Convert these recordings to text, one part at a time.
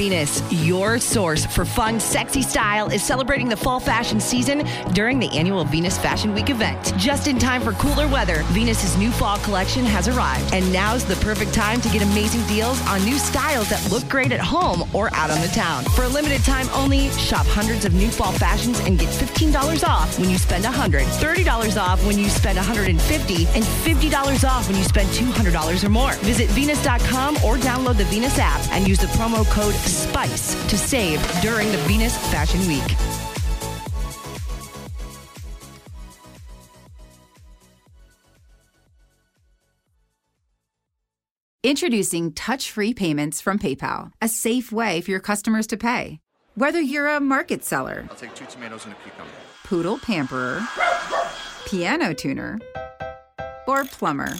Venus, your source for fun, sexy style, is celebrating the fall fashion season during the annual Venus Fashion Week event. Just in time for cooler weather, Venus's new fall collection has arrived, and now's the perfect time to get amazing deals on new styles that look great at home or out on the town. For a limited time only, shop hundreds of new fall fashions and get $15 off when you spend $100, $30 off when you spend 150, and $50 off when you spend $200 or more. Visit Venus.com or download the Venus app and use the promo code SPICE to save during the Venus Fashion Week. Introducing touch free payments from PayPal, a safe way for your customers to pay. Whether you're a market seller, I'll take two tomatoes and a cucumber. poodle pamperer, piano tuner, or plumber.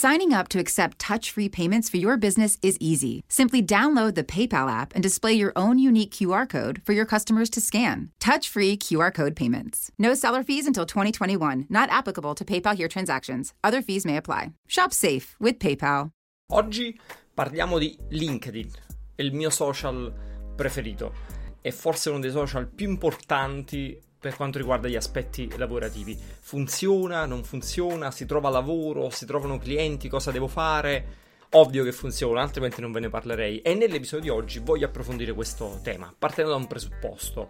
Signing up to accept touch free payments for your business is easy. Simply download the PayPal app and display your own unique QR code for your customers to scan. Touch free QR code payments. No seller fees until 2021, not applicable to PayPal here transactions. Other fees may apply. Shop safe with PayPal. Oggi parliamo di LinkedIn, il mio social preferito e forse uno dei social più importanti per quanto riguarda gli aspetti lavorativi. Funziona, non funziona, si trova lavoro, si trovano clienti, cosa devo fare? Ovvio che funziona, altrimenti non ve ne parlerei. E nell'episodio di oggi voglio approfondire questo tema, partendo da un presupposto.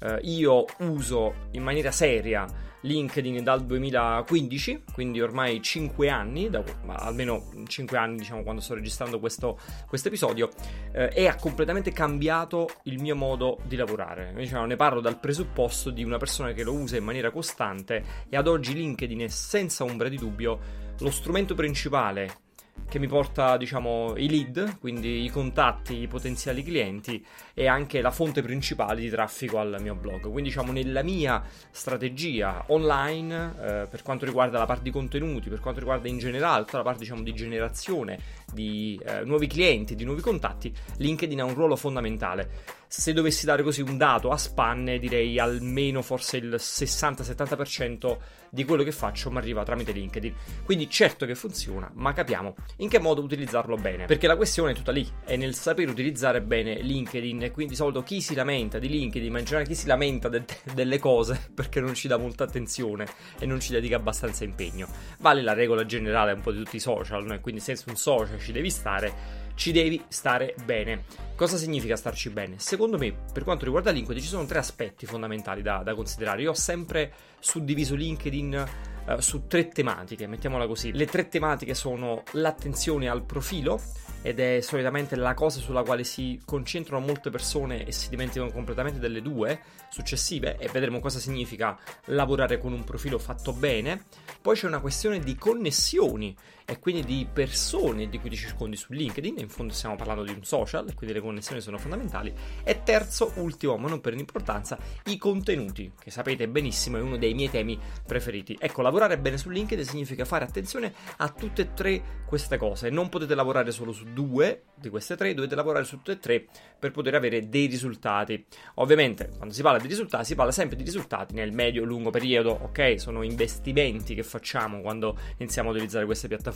Eh, io uso in maniera seria LinkedIn dal 2015, quindi ormai 5 anni, da, almeno 5 anni diciamo quando sto registrando questo episodio, eh, e ha completamente cambiato il mio modo di lavorare. Diciamo, ne parlo dal presupposto di una persona che lo usa in maniera costante e ad oggi LinkedIn è senza ombra di dubbio lo strumento principale che mi porta, diciamo, i lead, quindi i contatti, i potenziali clienti e anche la fonte principale di traffico al mio blog. Quindi, diciamo, nella mia strategia online, eh, per quanto riguarda la parte di contenuti, per quanto riguarda in generale tutta la parte, diciamo, di generazione di eh, nuovi clienti, di nuovi contatti, LinkedIn ha un ruolo fondamentale. Se dovessi dare così un dato a spanne, direi almeno forse il 60-70% di quello che faccio mi arriva tramite LinkedIn. Quindi certo che funziona, ma capiamo in che modo utilizzarlo bene. Perché la questione è tutta lì, è nel saper utilizzare bene LinkedIn. E quindi di solito chi si lamenta di LinkedIn, ma in generale chi si lamenta de- delle cose perché non ci dà molta attenzione e non ci dedica abbastanza impegno. Vale la regola generale un po' di tutti i social, no? quindi se su un social ci devi stare ci devi stare bene. Cosa significa starci bene? Secondo me, per quanto riguarda LinkedIn, ci sono tre aspetti fondamentali da, da considerare. Io ho sempre suddiviso LinkedIn uh, su tre tematiche, mettiamola così. Le tre tematiche sono l'attenzione al profilo, ed è solitamente la cosa sulla quale si concentrano molte persone e si dimenticano completamente delle due successive e vedremo cosa significa lavorare con un profilo fatto bene. Poi c'è una questione di connessioni e quindi di persone di cui ti circondi su LinkedIn, in fondo stiamo parlando di un social, quindi le connessioni sono fondamentali. E terzo, ultimo, ma non per l'importanza, i contenuti, che sapete benissimo è uno dei miei temi preferiti. Ecco, lavorare bene su LinkedIn significa fare attenzione a tutte e tre queste cose, non potete lavorare solo su due di queste tre, dovete lavorare su tutte e tre per poter avere dei risultati. Ovviamente, quando si parla di risultati, si parla sempre di risultati nel medio-lungo periodo, ok? Sono investimenti che facciamo quando iniziamo a utilizzare queste piattaforme.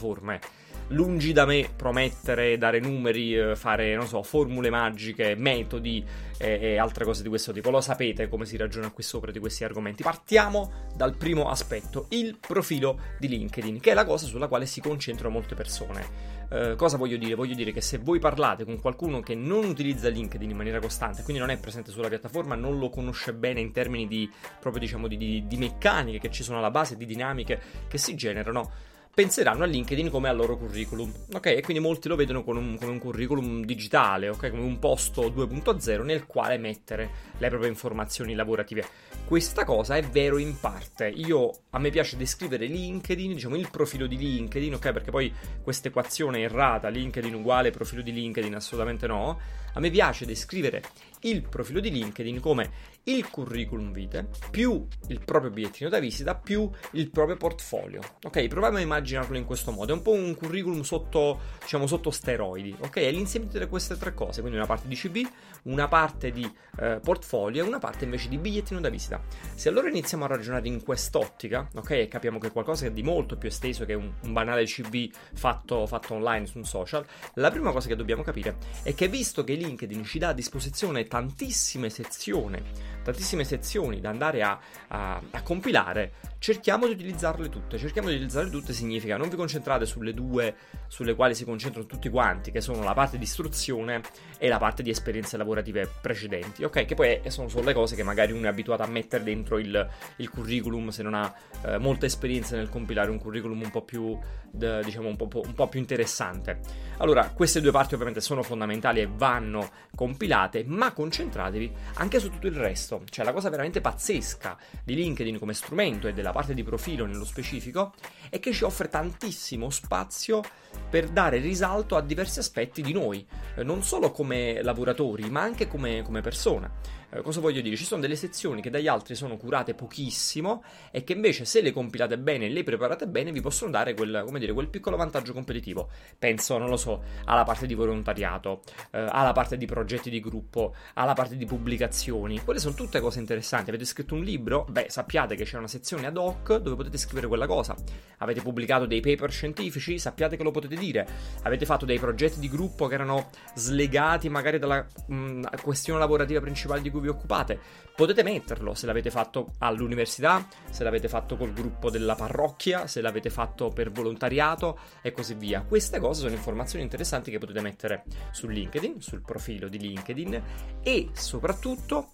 Lungi da me promettere, dare numeri, eh, fare, non so, formule magiche, metodi e, e altre cose di questo tipo. Lo sapete come si ragiona qui sopra di questi argomenti. Partiamo dal primo aspetto, il profilo di LinkedIn, che è la cosa sulla quale si concentrano molte persone. Uh, cosa voglio dire? Voglio dire che se voi parlate con qualcuno che non utilizza LinkedIn in maniera costante, quindi non è presente sulla piattaforma, non lo conosce bene in termini di proprio diciamo di, di, di meccaniche che ci sono alla base, di dinamiche che si generano, penseranno a LinkedIn come al loro curriculum, ok? E quindi molti lo vedono come un, come un curriculum digitale, ok? Come un posto 2.0 nel quale mettere le proprie informazioni lavorative. Questa cosa è vero in parte. Io a me piace descrivere LinkedIn, diciamo il profilo di LinkedIn, ok? Perché poi questa equazione errata, LinkedIn uguale profilo di LinkedIn, assolutamente no. A me piace descrivere il profilo di LinkedIn come il curriculum vitae più il proprio bigliettino da visita più il proprio portfolio. Ok, proviamo a immaginarlo in questo modo. È un po' un curriculum sotto, diciamo, sotto steroidi. Ok, è l'insieme di queste tre cose. Quindi una parte di CV, una parte di eh, portfolio e una parte invece di bigliettino da visita. Se allora iniziamo a ragionare in quest'ottica, ok, e capiamo che è qualcosa di molto più esteso che un, un banale CV fatto, fatto online su un social, la prima cosa che dobbiamo capire è che visto che LinkedIn ci dà a disposizione tantissime sezioni, tantissime sezioni da andare a, a, a compilare, cerchiamo di utilizzarle tutte. Cerchiamo di utilizzarle tutte significa non vi concentrate sulle due sulle quali si concentrano tutti quanti, che sono la parte di istruzione e la parte di esperienze lavorative precedenti, ok? Che poi sono solo le cose che magari uno è abituato a mettere dentro il, il curriculum se non ha eh, molta esperienza nel compilare un curriculum un po' più, diciamo, un po', un po' più interessante. Allora, queste due parti ovviamente sono fondamentali e vanno compilate, ma concentratevi anche su tutto il resto. Cioè, la cosa veramente pazzesca di LinkedIn come strumento e della parte di profilo nello specifico è che ci offre tantissimo spazio per dare risalto a diversi aspetti di noi, eh, non solo come lavoratori, ma anche come, come persone. Eh, cosa voglio dire? Ci sono delle sezioni che dagli altri sono curate pochissimo e che invece se le compilate bene e le preparate bene vi possono dare quel, dire, quel piccolo vantaggio competitivo. Penso, non lo so, alla parte di volontariato, eh, alla parte di progetti di gruppo, alla parte di pubblicazioni. Quelle sono tutte cose interessanti. Avete scritto un libro? Beh, sappiate che c'è una sezione ad hoc dove potete scrivere quella cosa. Avete pubblicato dei paper scientifici? Sappiate che lo potete dire. Avete fatto dei progetti di gruppo che erano slegati magari dalla mh, mm, questione lavorativa principale di cui cui vi occupate. Potete metterlo se l'avete fatto all'università, se l'avete fatto col gruppo della parrocchia, se l'avete fatto per volontariato e così via. Queste cose sono informazioni interessanti che potete mettere su LinkedIn, sul profilo di LinkedIn e soprattutto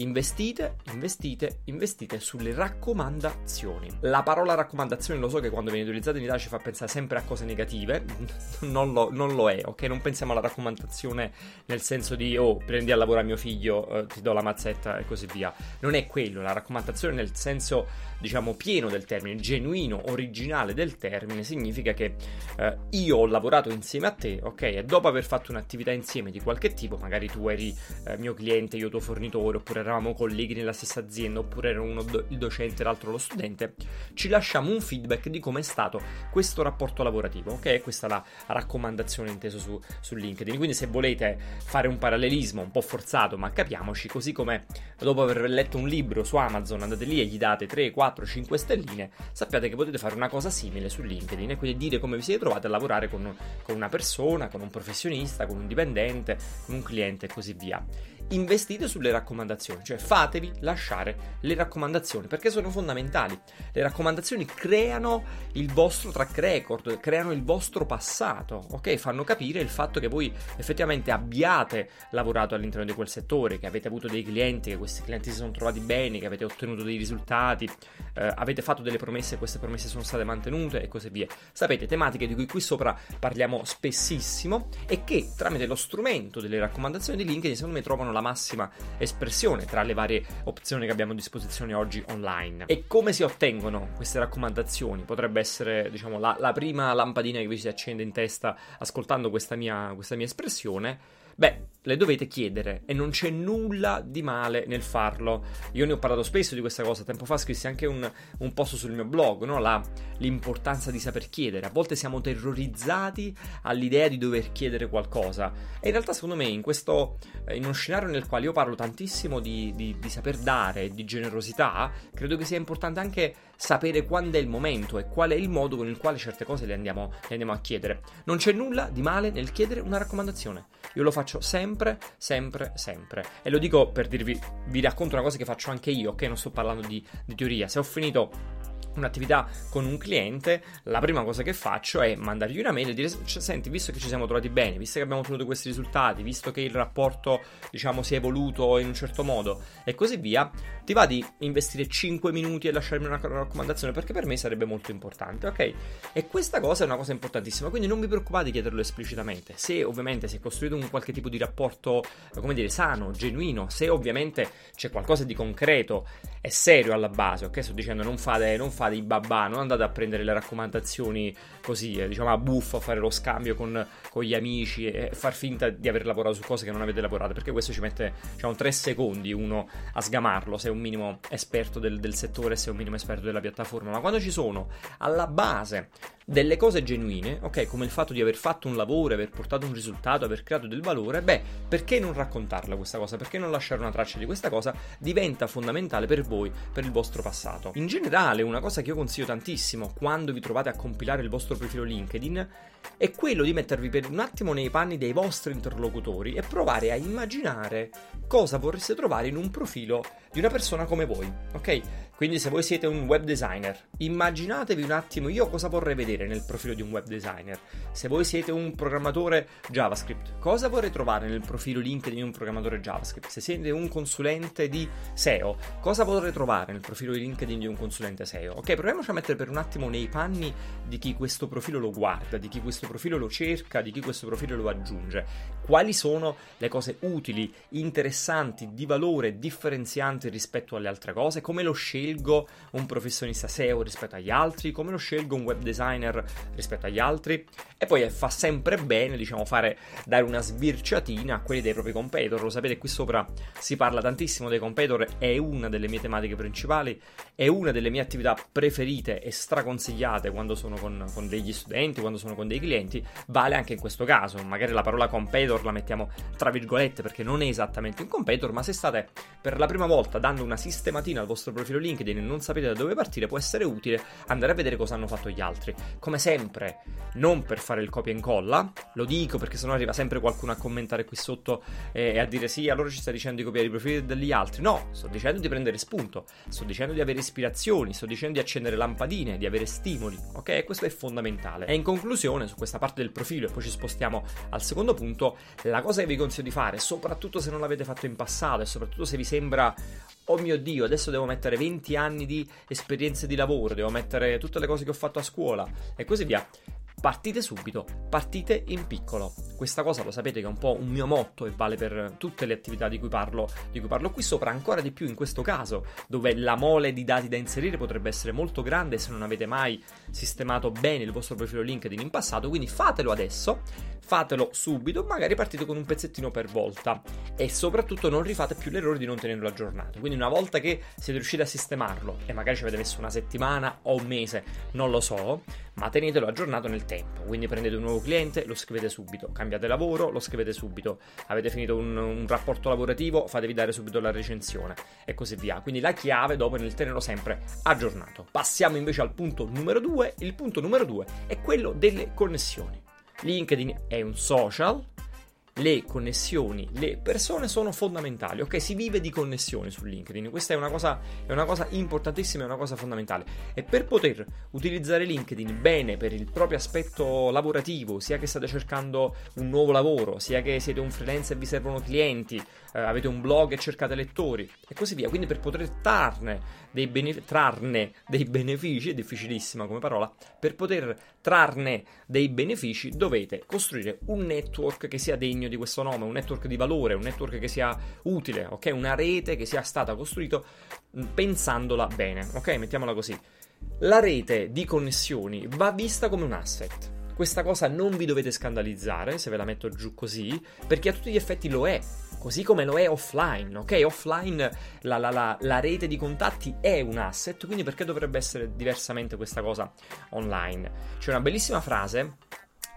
Investite, investite, investite sulle raccomandazioni. La parola raccomandazione lo so che quando viene utilizzata in Italia ci fa pensare sempre a cose negative, non lo, non lo, è, ok? Non pensiamo alla raccomandazione nel senso di oh, prendi a lavorare mio figlio, eh, ti do la mazzetta e così via. Non è quello, la raccomandazione nel senso diciamo pieno del termine, genuino, originale del termine, significa che eh, io ho lavorato insieme a te, ok? E dopo aver fatto un'attività insieme di qualche tipo, magari tu eri eh, mio cliente, io tuo fornitore, oppure eravamo colleghi nella stessa azienda, oppure era uno do- il docente e l'altro lo studente, ci lasciamo un feedback di come è stato questo rapporto lavorativo, ok? Questa è la raccomandazione inteso su, su LinkedIn. Quindi se volete fare un parallelismo un po' forzato, ma capiamoci, così come dopo aver letto un libro su Amazon andate lì e gli date 3, 4 4-5 stelline, sappiate che potete fare una cosa simile su LinkedIn e quindi dire come vi siete trovati a lavorare con, con una persona, con un professionista, con un dipendente, con un cliente e così via investite sulle raccomandazioni, cioè fatevi lasciare le raccomandazioni perché sono fondamentali. Le raccomandazioni creano il vostro track record, creano il vostro passato, ok? Fanno capire il fatto che voi effettivamente abbiate lavorato all'interno di quel settore, che avete avuto dei clienti, che questi clienti si sono trovati bene, che avete ottenuto dei risultati, eh, avete fatto delle promesse e queste promesse sono state mantenute e così via. Sapete, tematiche di cui qui sopra parliamo spessissimo e che tramite lo strumento delle raccomandazioni di LinkedIn secondo me trovano la la massima espressione tra le varie opzioni che abbiamo a disposizione oggi online. E come si ottengono queste raccomandazioni? Potrebbe essere, diciamo, la, la prima lampadina che vi si accende in testa ascoltando questa mia, questa mia espressione Beh, le dovete chiedere e non c'è nulla di male nel farlo. Io ne ho parlato spesso di questa cosa, tempo fa scrissi anche un, un post sul mio blog, no? La, l'importanza di saper chiedere. A volte siamo terrorizzati all'idea di dover chiedere qualcosa e in realtà secondo me in questo, eh, in uno scenario nel quale io parlo tantissimo di, di, di saper dare, di generosità, credo che sia importante anche sapere quando è il momento e qual è il modo con il quale certe cose le andiamo, le andiamo a chiedere. Non c'è nulla di male nel chiedere una raccomandazione. Io lo faccio sempre, sempre, sempre. E lo dico per dirvi, vi racconto una cosa che faccio anche io, ok? Non sto parlando di, di teoria. Se ho finito un'attività con un cliente, la prima cosa che faccio è mandargli una mail e dire: Senti, visto che ci siamo trovati bene, visto che abbiamo ottenuto questi risultati, visto che il rapporto, diciamo, si è evoluto in un certo modo e così via, ti va di investire 5 minuti e lasciarmi una raccomandazione perché per me sarebbe molto importante, ok? E questa cosa è una cosa importantissima, quindi non vi preoccupate di chiederlo esplicitamente. Se ovviamente si è costruito un qualche tipo di rapporto, come dire, sano, genuino, se ovviamente c'è qualcosa di concreto e serio alla base, ok? Sto dicendo non fate, non fate fate i babà, non andate a prendere le raccomandazioni così, eh, diciamo a buffo, a fare lo scambio con, con, gli amici e far finta di aver lavorato su cose che non avete lavorato, perché questo ci mette diciamo 3 secondi uno a sgamarlo se è un minimo esperto del, del settore, se è un minimo esperto della piattaforma, ma quando ci sono alla base delle cose genuine, ok, come il fatto di aver fatto un lavoro, aver portato un risultato, aver creato del valore, beh, perché non raccontarla questa cosa? Perché non lasciare una traccia di questa cosa? Diventa fondamentale per voi, per il vostro passato. In generale, una cosa che io consiglio tantissimo quando vi trovate a compilare il vostro profilo LinkedIn è quello di mettervi per un attimo nei panni dei vostri interlocutori e provare a immaginare cosa vorreste trovare in un profilo di una persona come voi, ok? Quindi se voi siete un web designer, immaginatevi un attimo io cosa vorrei vedere nel profilo di un web designer. Se voi siete un programmatore JavaScript, cosa vorrei trovare nel profilo LinkedIn di un programmatore JavaScript? Se siete un consulente di SEO, cosa vorrei trovare nel profilo di LinkedIn di un consulente SEO? Ok, proviamoci a mettere per un attimo nei panni di chi questo profilo lo guarda, di chi questo profilo lo cerca, di chi questo profilo lo aggiunge. Quali sono le cose utili, interessanti, di valore, differenzianti rispetto alle altre cose? Come lo scelgo? Scelgo un professionista SEO rispetto agli altri, come lo scelgo un web designer rispetto agli altri. E poi fa sempre bene, diciamo, fare, dare una sbirciatina a quelli dei propri competitor. Lo sapete, qui sopra si parla tantissimo dei competitor, è una delle mie tematiche principali, è una delle mie attività preferite e straconsigliate quando sono con, con degli studenti, quando sono con dei clienti. Vale anche in questo caso, magari la parola competitor la mettiamo tra virgolette perché non è esattamente un competitor, ma se state per la prima volta dando una sistematina al vostro profilo link LinkedIn e non sapete da dove partire, può essere utile andare a vedere cosa hanno fatto gli altri. Come sempre, non per fare il copia e incolla, lo dico perché sennò arriva sempre qualcuno a commentare qui sotto e a dire sì, allora ci sta dicendo di copiare i profili degli altri. No, sto dicendo di prendere spunto, sto dicendo di avere ispirazioni, sto dicendo di accendere lampadine, di avere stimoli, ok? Questo è fondamentale. E in conclusione, su questa parte del profilo, e poi ci spostiamo al secondo punto, la cosa che vi consiglio di fare, soprattutto se non l'avete fatto in passato e soprattutto se vi sembra oh mio dio, adesso devo mettere 20 anni di esperienze di lavoro, devo mettere tutte le cose che ho fatto a scuola e così via. Partite subito, partite in piccolo. Questa cosa lo sapete che è un po' un mio motto e vale per tutte le attività di cui parlo, di cui parlo qui sopra, ancora di più in questo caso, dove la mole di dati da inserire potrebbe essere molto grande se non avete mai sistemato bene il vostro profilo LinkedIn in passato, quindi fatelo adesso, fatelo subito, magari partite con un pezzettino per volta e soprattutto non rifate più l'errore di non tenerlo aggiornato. Quindi una volta che siete riusciti a sistemarlo e magari ci avete messo una settimana o un mese, non lo so, ma tenetelo aggiornato nel tempo. Quindi prendete un nuovo cliente, lo scrivete subito, cambiate lavoro, lo scrivete subito, avete finito un, un rapporto lavorativo, fatevi dare subito la recensione e così via. Quindi la chiave dopo nel tenerlo sempre aggiornato. Passiamo invece al punto numero 2. Il punto numero 2 è quello delle connessioni. LinkedIn è un social, le connessioni, le persone sono fondamentali, ok? Si vive di connessioni su LinkedIn, questa è una cosa, è una cosa importantissima, è una cosa fondamentale. E per poter utilizzare LinkedIn bene per il proprio aspetto lavorativo, sia che state cercando un nuovo lavoro, sia che siete un freelance e vi servono clienti, eh, avete un blog e cercate lettori e così via, quindi per poter dei, bene- trarne dei benefici, è difficilissima come parola, per poter trarne dei benefici dovete costruire un network che sia degno di questo nome, un network di valore, un network che sia utile, ok? Una rete che sia stata costruita pensandola bene, ok? Mettiamola così. La rete di connessioni va vista come un asset. Questa cosa non vi dovete scandalizzare se ve la metto giù così, perché a tutti gli effetti lo è così come lo è offline, ok? Offline la, la, la, la, rete di contatti è un asset, quindi perché dovrebbe essere diversamente questa cosa online? C'è una bellissima frase,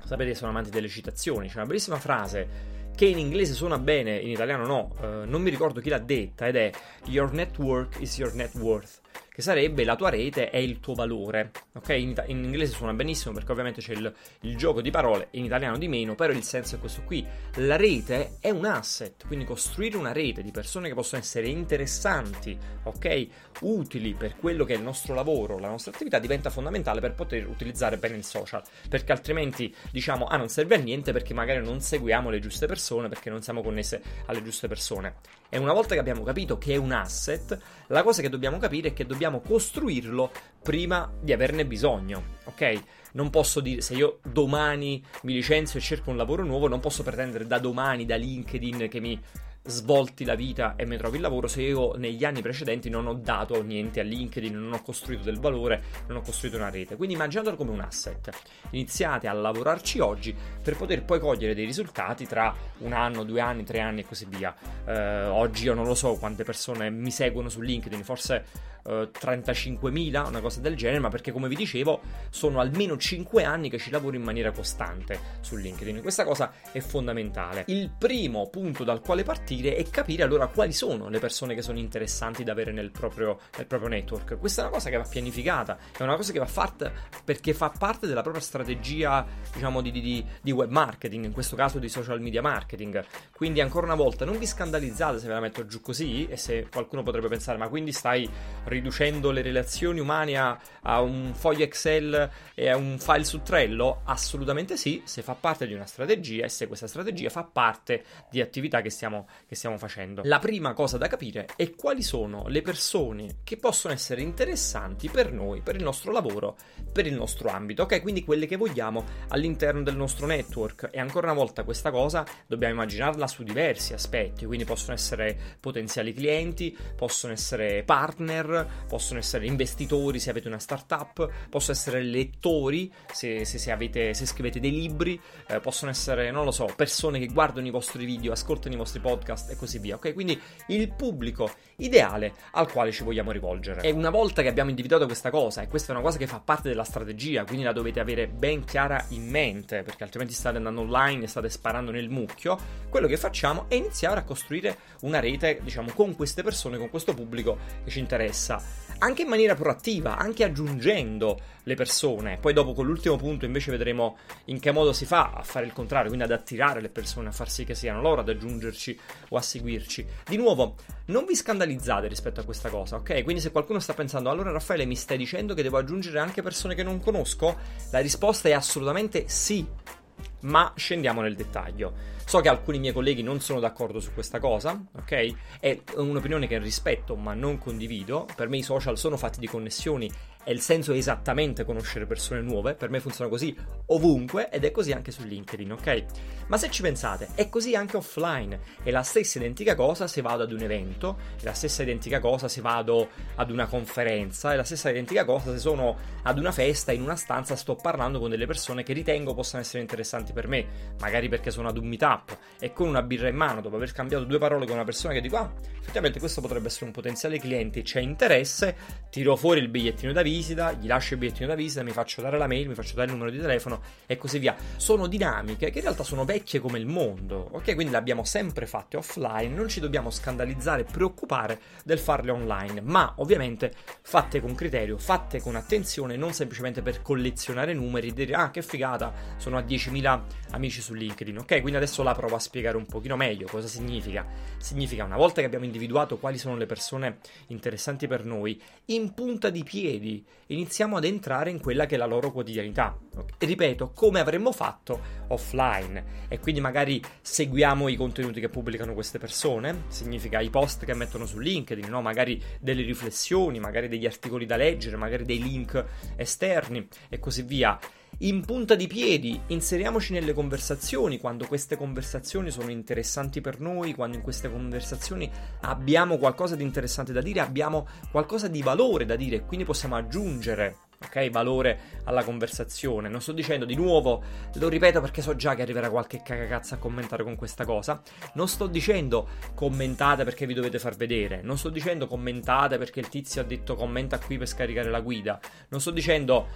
sapete che sono amanti delle citazioni, c'è una bellissima frase che in inglese suona bene, in italiano no, uh, non mi ricordo chi l'ha detta ed è Your network is your net worth che sarebbe la tua rete è il tuo valore. Ok? In, in inglese suona benissimo perché ovviamente c'è il, il, gioco di parole, in italiano di meno, però il senso è questo qui. La rete è un asset, quindi costruire una rete di persone che possono essere interessanti, ok? Utili per quello che è il nostro lavoro, la nostra attività diventa fondamentale per poter utilizzare bene il social, perché altrimenti diciamo ah non serve a niente perché magari non seguiamo le giuste persone, perché non siamo connesse alle giuste persone. E una volta che abbiamo capito che è un asset, la cosa che dobbiamo capire è che dobbiamo costruirlo prima di averne bisogno, ok? Non posso dire, se io domani mi licenzio e cerco un lavoro nuovo, non posso pretendere da domani, da LinkedIn, che mi svolti la vita e mi trovi il lavoro se io negli anni precedenti non ho dato niente a LinkedIn, non ho costruito del valore, non ho costruito una rete. Quindi immaginatelo come un asset. Iniziate a lavorarci oggi per poter poi cogliere dei risultati tra un anno, due anni, tre anni e così via. Eh, oggi io non lo so quante persone mi seguono su LinkedIn, forse eh, 35.000, una cosa del genere, ma perché come vi dicevo sono almeno 5 anni che ci lavoro in maniera costante su LinkedIn. Questa cosa è fondamentale. Il primo punto dal quale partire è capire allora quali sono le persone che sono interessanti da avere nel proprio, nel proprio network. Questa è una cosa che va pianificata, è una cosa che va fatta perché fa parte della propria strategia, diciamo, di, di, di web marketing, in questo caso di social media marketing. Quindi ancora una volta non vi scandalizzate se ve la metto giù così e se qualcuno potrebbe pensare ma quindi stai riducendo le relazioni umane a, a, un foglio Excel e a un file su Trello? Assolutamente sì, se fa parte di una strategia e se questa strategia fa parte di attività che stiamo, che stiamo facendo. La prima cosa da capire è quali sono le persone che possono essere interessanti per noi, per il nostro lavoro, per il nostro ambito, ok? Quindi quelle che vogliamo all'interno del nostro network. E ancora una volta questa cosa dobbiamo immaginarla su diversi aspetti, quindi possono essere potenziali clienti, possono essere partner, possono essere investitori se avete una startup, possono essere lettori se, se, se, avete, se scrivete dei libri, eh, possono essere, non lo so, persone che guardano i vostri video, ascoltano i vostri podcast e così via. Ok, quindi il pubblico ideale al quale ci vogliamo rivolgere. E una volta che abbiamo individuato questa cosa, e questa è una cosa che fa parte della strategia, quindi la dovete avere ben chiara in mente, perché altrimenti state andando online e state sparando nel mucchio, quello che facciamo è iniziare a costruire una rete, diciamo, con queste persone, con questo pubblico che ci interessa anche in maniera proattiva, anche aggiungendo le persone. Poi dopo con l'ultimo punto invece vedremo in che modo si fa a fare il contrario, quindi ad attirare le persone, a far sì che siano loro ad aggiungerci o a seguirci. Di nuovo, non vi scandalizzate rispetto a questa cosa, ok? Quindi se qualcuno sta pensando, allora Raffaele mi stai dicendo che devo aggiungere anche persone che non conosco? La risposta è assolutamente sì, ma scendiamo nel dettaglio. So che alcuni miei colleghi non sono d'accordo su questa cosa, ok? È un'opinione che rispetto ma non condivido. Per me i social sono fatti di connessioni e il senso è esattamente conoscere persone nuove, per me funziona così ovunque ed è così anche su LinkedIn, ok? Ma se ci pensate, è così anche offline, è la stessa identica cosa se vado ad un evento, è la stessa identica cosa se vado ad una conferenza, è la stessa identica cosa se sono ad una festa, in una stanza sto parlando con delle persone che ritengo possano essere interessanti per me, magari perché sono ad un meetup e con una birra in mano, dopo aver cambiato due parole con una persona che dico ah, effettivamente questo potrebbe essere un potenziale cliente, c'è interesse, tiro fuori il bigliettino da visita, gli lascio il bigliettino da visita, mi faccio dare la mail, mi faccio dare il numero di telefono e così via. Sono dinamiche che in realtà sono vecchie come il mondo, ok? Quindi le abbiamo sempre fatte offline, non ci dobbiamo scandalizzare e preoccupare del farle online, ma ovviamente fatte con criterio, fatte con attenzione, non semplicemente per collezionare numeri e dire ah che figata, sono a 10.000 amici su LinkedIn, ok? Quindi adesso la provo a spiegare un pochino meglio cosa significa. Significa una volta che abbiamo individuato quali sono le persone interessanti per noi, in punta di piedi iniziamo ad entrare in quella che è la loro quotidianità. E ripeto, come avremmo fatto offline. E quindi magari seguiamo i contenuti che pubblicano queste persone, significa i post che mettono su LinkedIn, no? magari delle riflessioni, magari degli articoli da leggere, magari dei link esterni e così via in punta di piedi, inseriamoci nelle conversazioni quando queste conversazioni sono interessanti per noi, quando in queste conversazioni abbiamo qualcosa di interessante da dire, abbiamo qualcosa di valore da dire, quindi possiamo aggiungere ok? Valore alla conversazione. Non sto dicendo di nuovo, lo ripeto perché so già che arriverà qualche cagacazza a commentare con questa cosa. Non sto dicendo commentate perché vi dovete far vedere. Non sto dicendo commentate perché il tizio ha detto commenta qui per scaricare la guida. Non sto dicendo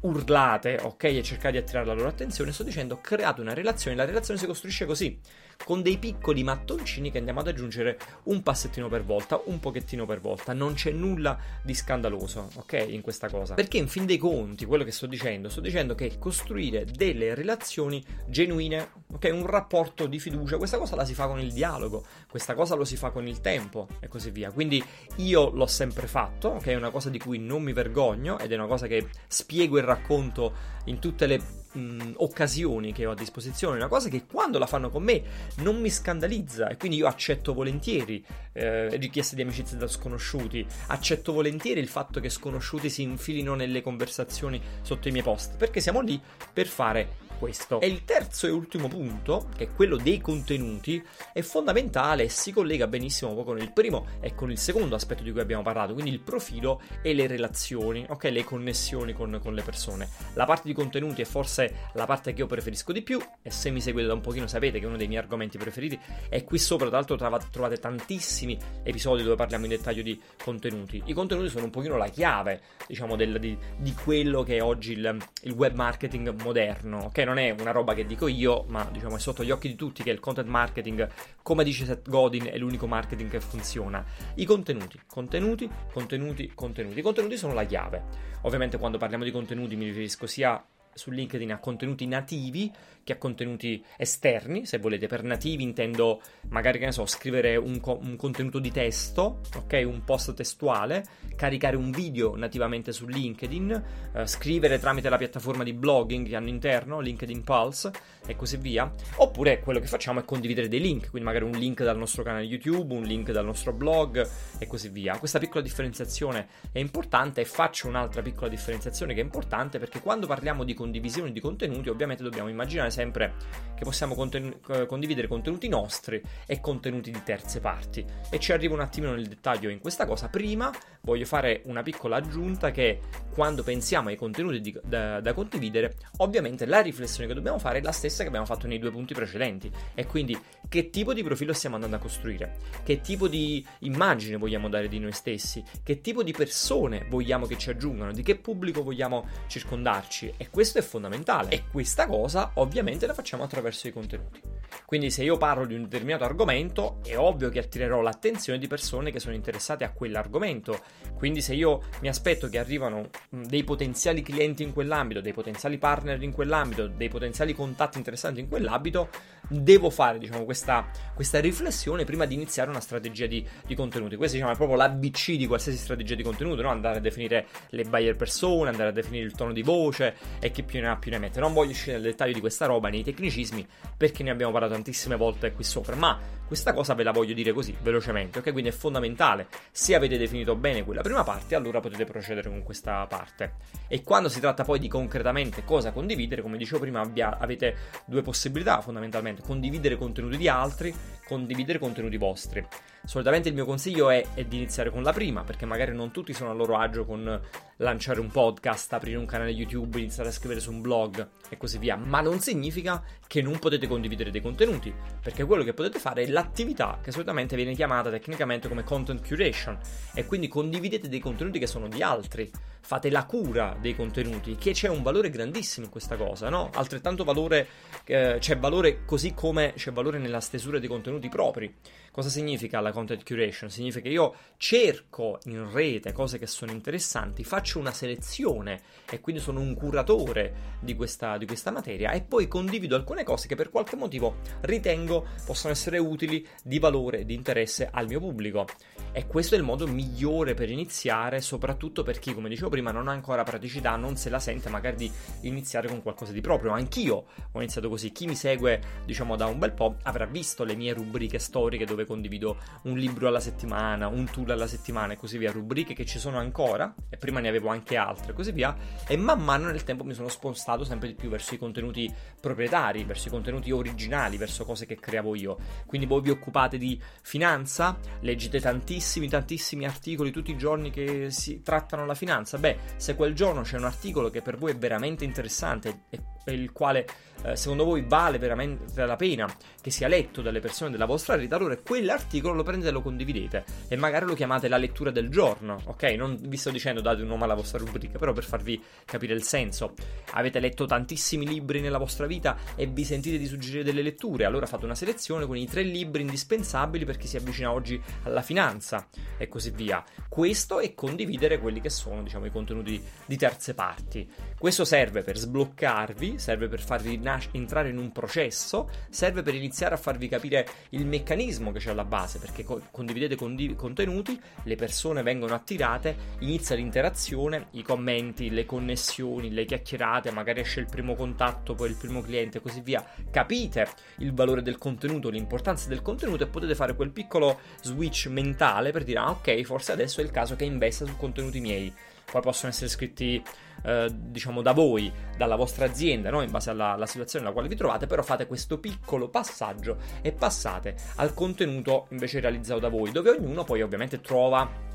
urlate, ok, e cercate di attirare la loro attenzione, sto dicendo create una relazione, la relazione si costruisce così, con dei piccoli mattoncini che andiamo ad aggiungere un passettino per volta, un pochettino per volta, non c'è nulla di scandaloso, ok, in questa cosa. Perché in fin dei conti, quello che sto dicendo, sto dicendo che costruire delle relazioni genuine, ok, un rapporto di fiducia, questa cosa la si fa con il dialogo, questa cosa lo si fa con il tempo e così via. Quindi io l'ho sempre fatto, ok, è una cosa di cui non mi vergogno ed è una cosa che spiego e racconto in tutte le mh, occasioni che ho a disposizione, una cosa che quando la fanno con me non mi scandalizza e quindi io accetto volentieri eh, richieste di amicizia da sconosciuti, accetto volentieri il fatto che sconosciuti si infilino nelle conversazioni sotto i miei post, perché siamo lì per fare questo. E il terzo e ultimo punto, che è quello dei contenuti, è fondamentale e si collega benissimo con il primo e con il secondo aspetto di cui abbiamo parlato, quindi il profilo e le relazioni, ok? Le connessioni con, con le persone. La parte di contenuti è forse la parte che io preferisco di più e se mi seguite da un pochino sapete che è uno dei miei argomenti preferiti e qui sopra tra l'altro trovate tantissimi episodi dove parliamo in dettaglio di contenuti. I contenuti sono un pochino la chiave, diciamo, del, di, di, quello che è oggi il, il, web marketing moderno, ok? Non è una roba che dico io, ma diciamo è sotto gli occhi di tutti che il content marketing, come dice Seth Godin, è l'unico marketing che funziona. I contenuti, contenuti, contenuti, contenuti. I contenuti sono la chiave. Ovviamente quando parliamo di contenuti mi riferisco sia su LinkedIn a contenuti nativi che a contenuti esterni, se volete, per nativi intendo magari che ne so, scrivere un, co- un, contenuto di testo, ok, un post testuale, caricare un video nativamente su LinkedIn, eh, scrivere tramite la piattaforma di blogging che hanno interno, LinkedIn Pulse e così via, oppure quello che facciamo è condividere dei link, quindi magari un link dal nostro canale YouTube, un link dal nostro blog e così via. Questa piccola differenziazione è importante e faccio un'altra piccola differenziazione che è importante perché quando parliamo di condivisione di contenuti ovviamente dobbiamo immaginare sempre che possiamo conten- condividere contenuti nostri e contenuti di terze parti. E ci arrivo un attimino nel dettaglio in questa cosa. Prima voglio fare una piccola aggiunta che quando pensiamo ai contenuti di, da, da, condividere, ovviamente la riflessione che dobbiamo fare è la stessa che abbiamo fatto nei due punti precedenti. E quindi che tipo di profilo stiamo andando a costruire? Che tipo di immagine vogliamo dare di noi stessi? Che tipo di persone vogliamo che ci aggiungano? Di che pubblico vogliamo circondarci? E questo è fondamentale. E questa cosa ovviamente la facciamo attraverso i contenuti. Quindi se io parlo di un determinato argomento, è ovvio che attirerò l'attenzione di persone che sono interessate a quell'argomento. Quindi se io mi aspetto che arrivano dei potenziali clienti in quell'ambito, dei potenziali partner in quell'ambito, dei potenziali contatti interessanti in quell'ambito, devo fare diciamo, questa, questa, riflessione prima di iniziare una strategia di, di contenuti. Questa diciamo, è proprio l'ABC di qualsiasi strategia di contenuto, no? andare a definire le buyer persone, andare a definire il tono di voce e chi più ne ha più ne mette. Non voglio uscire nel dettaglio di questa roba, nei tecnicismi, perché ne abbiamo parlato tantissime volte qui sopra, ma questa cosa ve la voglio dire così, velocemente, ok? Quindi è fondamentale. Se avete definito bene quella prima parte, allora potete procedere con questa parte. E quando si tratta poi di concretamente cosa condividere, come dicevo prima, abbia, avete due possibilità fondamentalmente: condividere contenuti di altri, condividere contenuti vostri. Solitamente il mio consiglio è, è, di iniziare con la prima, perché magari non tutti sono a loro agio con lanciare un podcast, aprire un canale YouTube, iniziare a scrivere su un blog e così via. Ma non significa che non potete condividere dei contenuti, perché quello che potete fare è l'attività che solitamente viene chiamata tecnicamente come content curation. E quindi condividete dei contenuti che sono di altri, fate la cura dei contenuti, che c'è un valore grandissimo in questa cosa, no? Altrettanto valore, eh, c'è valore così come c'è valore nella stesura dei contenuti propri. Cosa significa la content curation? Significa che io cerco in rete cose che sono interessanti, faccio una selezione e quindi sono un curatore di questa, di questa materia e poi condivido alcune cose che per qualche motivo ritengo possano essere utili, di valore, di interesse al mio pubblico. E questo è il modo migliore per iniziare, soprattutto per chi, come dicevo prima, non ha ancora praticità, non se la sente magari di iniziare con qualcosa di proprio. Anch'io ho iniziato così. Chi mi segue, diciamo, da un bel po' avrà visto le mie rubriche storiche dove condivido un libro alla settimana, un tool alla settimana e così via. Rubriche che ci sono ancora, e prima ne avevo anche altre e così via. E man mano nel tempo mi sono spostato sempre di più verso i contenuti proprietari, verso i contenuti originali, verso cose che creavo io. Quindi voi vi occupate di finanza, leggete tantissimi, tantissimi articoli tutti i giorni che si trattano la finanza. Beh, se quel giorno c'è un articolo che per voi è veramente interessante e il quale eh, secondo voi vale veramente la pena che sia letto dalle persone della vostra rete, allora quell'articolo lo prendete e lo condividete e magari lo chiamate la lettura del giorno, ok? Non vi sto dicendo date un nome alla vostra rubrica, però per farvi capire il senso. Avete letto tantissimi libri nella vostra vita e vi sentite di suggerire delle letture, allora fate una selezione con i tre libri indispensabili per chi si avvicina oggi alla finanza e così via. Questo è condividere quelli che sono, diciamo, i contenuti di terze parti. Questo serve per sbloccarvi, serve per farvi nas- entrare in un processo, serve per iniziare a farvi capire il meccanismo che c'è alla base, perché co- condividete condi- contenuti, le persone vengono attirate, inizia l'interazione, i commenti, le connessioni, le chiacchierate, magari esce il primo contatto, poi il primo cliente e così via. Capite il valore del contenuto, l'importanza del contenuto e potete fare quel piccolo switch mentale per dire ah ok, forse adesso è il caso che investa su contenuti miei poi possono essere scritti eh, diciamo da voi, dalla vostra azienda, no? in base alla, alla, situazione nella quale vi trovate, però fate questo piccolo passaggio e passate al contenuto invece realizzato da voi, dove ognuno poi ovviamente trova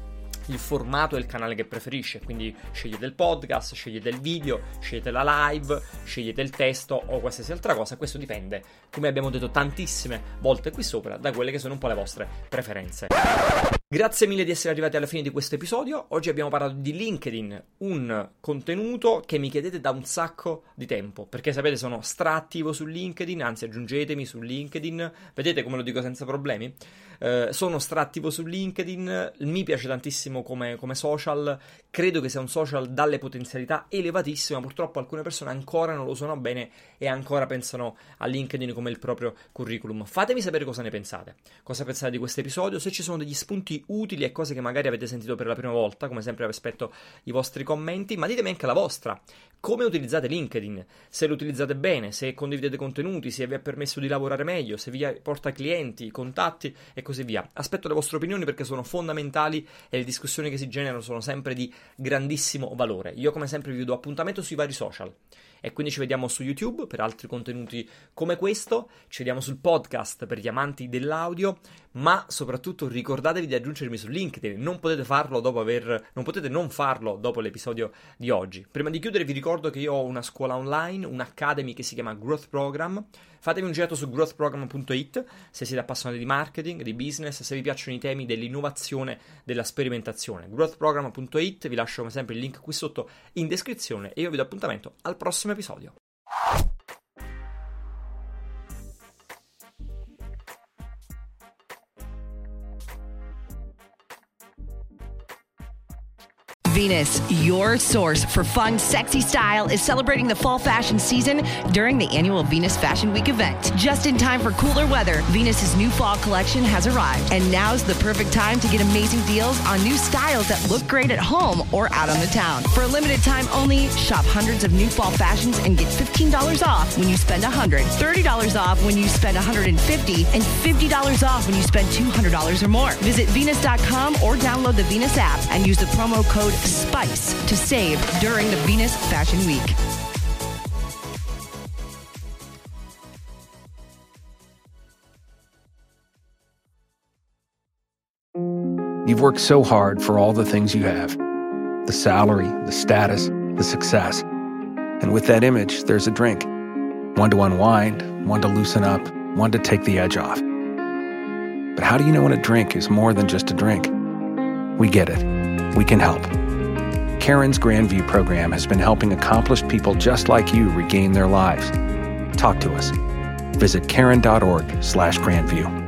il formato e il canale che preferisce. Quindi scegliete il podcast, scegliete il video, scegliete la live, scegliete il testo o qualsiasi altra cosa. Questo dipende, come abbiamo detto tantissime volte qui sopra, da quelle che sono un po' le vostre preferenze. Grazie mille di essere arrivati alla fine di questo episodio. Oggi abbiamo parlato di LinkedIn, un contenuto che mi chiedete da un sacco di tempo, perché sapete sono strattivo su LinkedIn, anzi aggiungetemi su LinkedIn, vedete come lo dico senza problemi. Eh, sono strattivo su LinkedIn, mi piace tantissimo come, come, social, credo che sia un social dalle potenzialità elevatissime, purtroppo alcune persone ancora non lo usano bene e ancora pensano a LinkedIn come il proprio curriculum. Fatemi sapere cosa ne pensate, cosa pensate di questo episodio, se ci sono degli spunti utili e cose che magari avete sentito per la prima volta, come sempre aspetto i vostri commenti, ma ditemi anche la vostra. Come utilizzate LinkedIn? Se lo utilizzate bene, se condividete contenuti, se vi ha permesso di lavorare meglio, se vi porta clienti, contatti e così via. Aspetto le vostre opinioni perché sono fondamentali e le discussioni che si generano sono sempre di grandissimo valore. Io come sempre vi do appuntamento sui vari social. E quindi ci vediamo su YouTube per altri contenuti come questo, ci vediamo sul podcast per gli amanti dell'audio, ma soprattutto ricordatevi di aggiungermi su LinkedIn, non potete farlo dopo aver non potete non farlo dopo l'episodio di oggi. Prima di chiudere vi ricordo che io ho una scuola online, un'academy che si chiama Growth Program. Fatemi un giro su growthprogram.it se siete appassionati di marketing, di business, se vi piacciono i temi dell'innovazione, della sperimentazione. growthprogram.it, vi lascio come sempre il link qui sotto in descrizione e io vi do appuntamento al prossimo episodio. Venus, your source for fun, sexy style, is celebrating the fall fashion season during the annual Venus Fashion Week event. Just in time for cooler weather, Venus's new fall collection has arrived, and now's the perfect time to get amazing deals on new styles that look great at home or out on the town. For a limited time only, shop hundreds of new fall fashions and get $15 off when you spend $100, $30 off when you spend 150, and $50 off when you spend $200 or more. Visit Venus.com or download the Venus app and use the promo code SPICE to save during the Venus Fashion Week. You've worked so hard for all the things you have the salary, the status, the success. And with that image, there's a drink one to unwind, one to loosen up, one to take the edge off. But how do you know when a drink is more than just a drink? We get it. We can help. Karen's Grandview program has been helping accomplished people just like you regain their lives. Talk to us. Visit karen.org slash grandview.